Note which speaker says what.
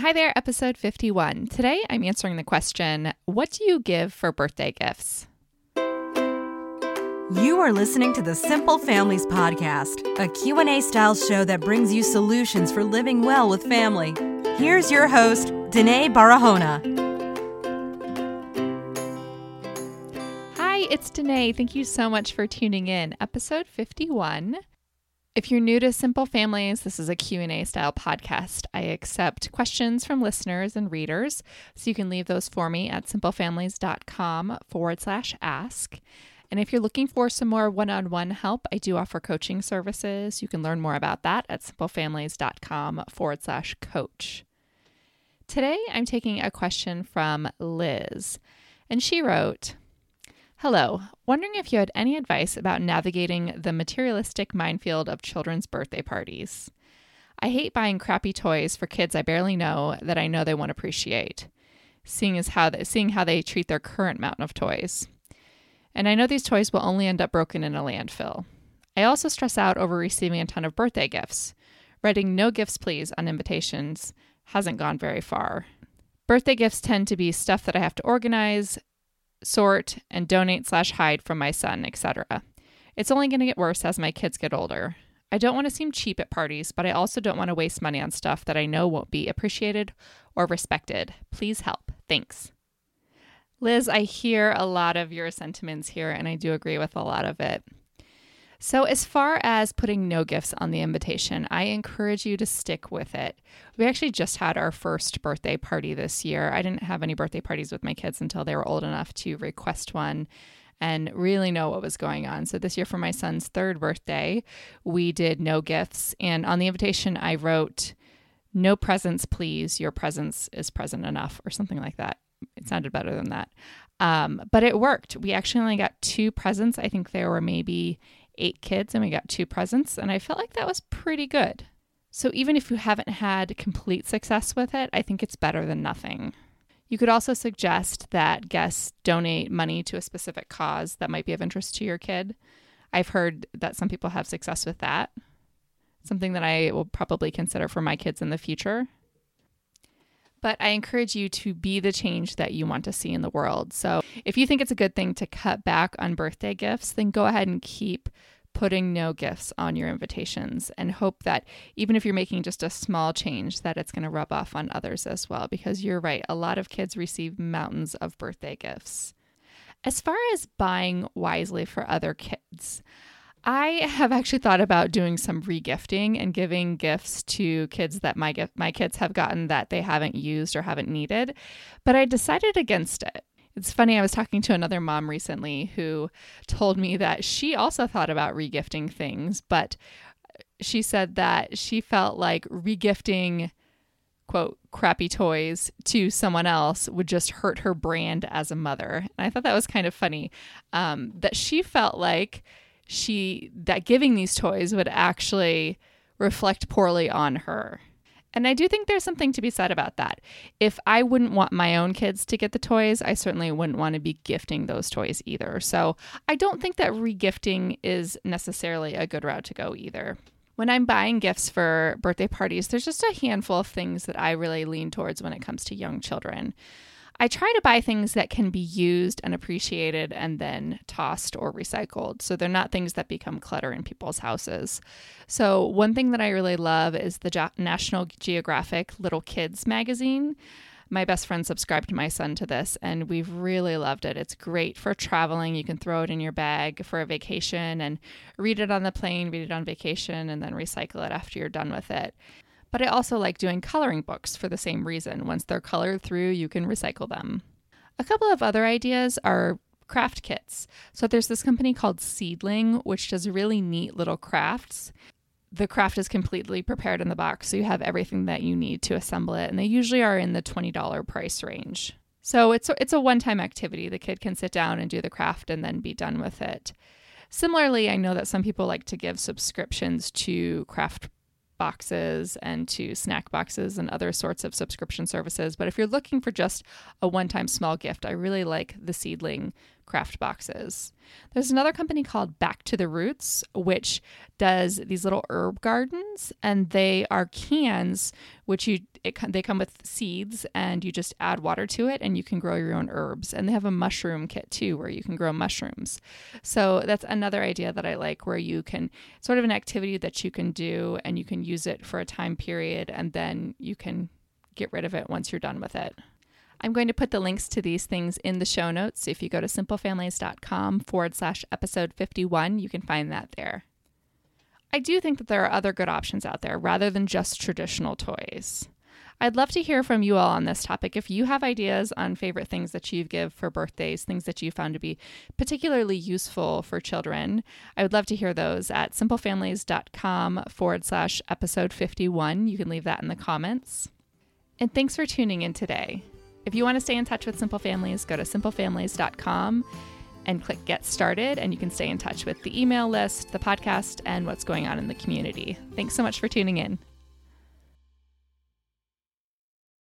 Speaker 1: Hi there, episode 51. Today I'm answering the question What do you give for birthday gifts?
Speaker 2: You are listening to the Simple Families podcast, a Q&A style show that brings you solutions for living well with family. Here's your host, Denaye Barahona.
Speaker 1: Hi, it's Denaye. Thank you so much for tuning in. Episode 51. If you're new to Simple Families, this is a Q&A style podcast. I accept questions from listeners and readers, so you can leave those for me at simplefamilies.com forward slash ask. And if you're looking for some more one on one help, I do offer coaching services. You can learn more about that at simplefamilies.com forward slash coach. Today, I'm taking a question from Liz, and she wrote, Hello, wondering if you had any advice about navigating the materialistic minefield of children's birthday parties. I hate buying crappy toys for kids I barely know that I know they won't appreciate, seeing as how they, seeing how they treat their current mountain of toys. And I know these toys will only end up broken in a landfill. I also stress out over receiving a ton of birthday gifts. Writing no gifts please on invitations hasn't gone very far. Birthday gifts tend to be stuff that I have to organize, sort, and donate slash hide from my son, etc. It's only going to get worse as my kids get older. I don't want to seem cheap at parties, but I also don't want to waste money on stuff that I know won't be appreciated or respected. Please help. Thanks. Liz, I hear a lot of your sentiments here, and I do agree with a lot of it. So, as far as putting no gifts on the invitation, I encourage you to stick with it. We actually just had our first birthday party this year. I didn't have any birthday parties with my kids until they were old enough to request one and really know what was going on. So, this year for my son's third birthday, we did no gifts. And on the invitation, I wrote, No presents, please. Your presence is present enough, or something like that. It sounded better than that. Um, but it worked. We actually only got two presents. I think there were maybe eight kids and we got two presents, and I felt like that was pretty good. So even if you haven't had complete success with it, I think it's better than nothing. You could also suggest that guests donate money to a specific cause that might be of interest to your kid. I've heard that some people have success with that. Something that I will probably consider for my kids in the future. But I encourage you to be the change that you want to see in the world. So if you think it's a good thing to cut back on birthday gifts, then go ahead and keep putting no gifts on your invitations and hope that even if you're making just a small change that it's going to rub off on others as well because you're right a lot of kids receive mountains of birthday gifts as far as buying wisely for other kids I have actually thought about doing some regifting and giving gifts to kids that my my kids have gotten that they haven't used or haven't needed, but I decided against it. It's funny, I was talking to another mom recently who told me that she also thought about regifting things, but she said that she felt like regifting quote crappy toys to someone else would just hurt her brand as a mother. And I thought that was kind of funny um, that she felt like she that giving these toys would actually reflect poorly on her. And I do think there's something to be said about that. If I wouldn't want my own kids to get the toys, I certainly wouldn't want to be gifting those toys either. So I don't think that regifting is necessarily a good route to go either. When I'm buying gifts for birthday parties, there's just a handful of things that I really lean towards when it comes to young children. I try to buy things that can be used and appreciated and then tossed or recycled. So they're not things that become clutter in people's houses. So, one thing that I really love is the National Geographic Little Kids magazine. My best friend subscribed my son to this, and we've really loved it. It's great for traveling. You can throw it in your bag for a vacation and read it on the plane, read it on vacation, and then recycle it after you're done with it. But I also like doing coloring books for the same reason. Once they're colored through, you can recycle them. A couple of other ideas are craft kits. So there's this company called Seedling, which does really neat little crafts. The craft is completely prepared in the box, so you have everything that you need to assemble it, and they usually are in the $20 price range. So it's a, it's a one-time activity. The kid can sit down and do the craft and then be done with it. Similarly, I know that some people like to give subscriptions to craft boxes and to snack boxes and other sorts of subscription services. But if you're looking for just a one time small gift, I really like the Seedling craft boxes. There's another company called Back to the Roots, which does these little herb gardens, and they are cans which you it, they come with seeds, and you just add water to it, and you can grow your own herbs. And they have a mushroom kit too, where you can grow mushrooms. So that's another idea that I like, where you can sort of an activity that you can do, and you can use it for a time period, and then you can get rid of it once you're done with it. I'm going to put the links to these things in the show notes. If you go to simplefamilies.com forward slash episode 51, you can find that there. I do think that there are other good options out there rather than just traditional toys. I'd love to hear from you all on this topic. If you have ideas on favorite things that you give for birthdays, things that you found to be particularly useful for children, I would love to hear those at simplefamilies.com forward slash episode 51. You can leave that in the comments. And thanks for tuning in today. If you want to stay in touch with Simple Families, go to simplefamilies.com and click Get Started, and you can stay in touch with the email list, the podcast, and what's going on in the community. Thanks so much for tuning in.